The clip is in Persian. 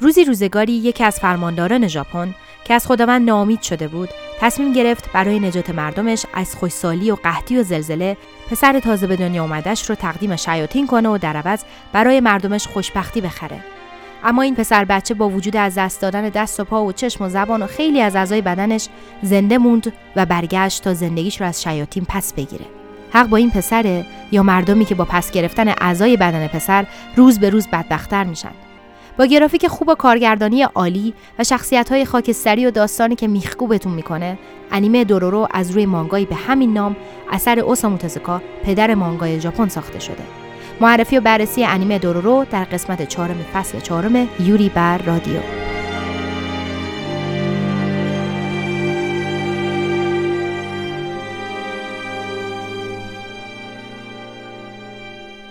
روزی روزگاری یکی از فرمانداران ژاپن که از خداوند ناامید شده بود تصمیم گرفت برای نجات مردمش از خوشسالی و قحطی و زلزله پسر تازه به دنیا اومدش رو تقدیم شیاطین کنه و در عوض برای مردمش خوشبختی بخره. اما این پسر بچه با وجود از دست دادن دست و پا و چشم و زبان و خیلی از اعضای بدنش زنده موند و برگشت تا زندگیش رو از شیاطین پس بگیره. حق با این پسره یا مردمی که با پس گرفتن اعضای بدن پسر روز به روز بدبختتر میشن. با گرافیک خوب و کارگردانی عالی و شخصیت های خاکستری و داستانی که میخکوبتون می‌کنه انیمه دورورو از روی مانگایی به همین نام اثر اوسامو تزوکا پدر مانگای ژاپن ساخته شده. معرفی و بررسی انیمه دورورو در قسمت چهارم فصل چهارم یوری بر رادیو.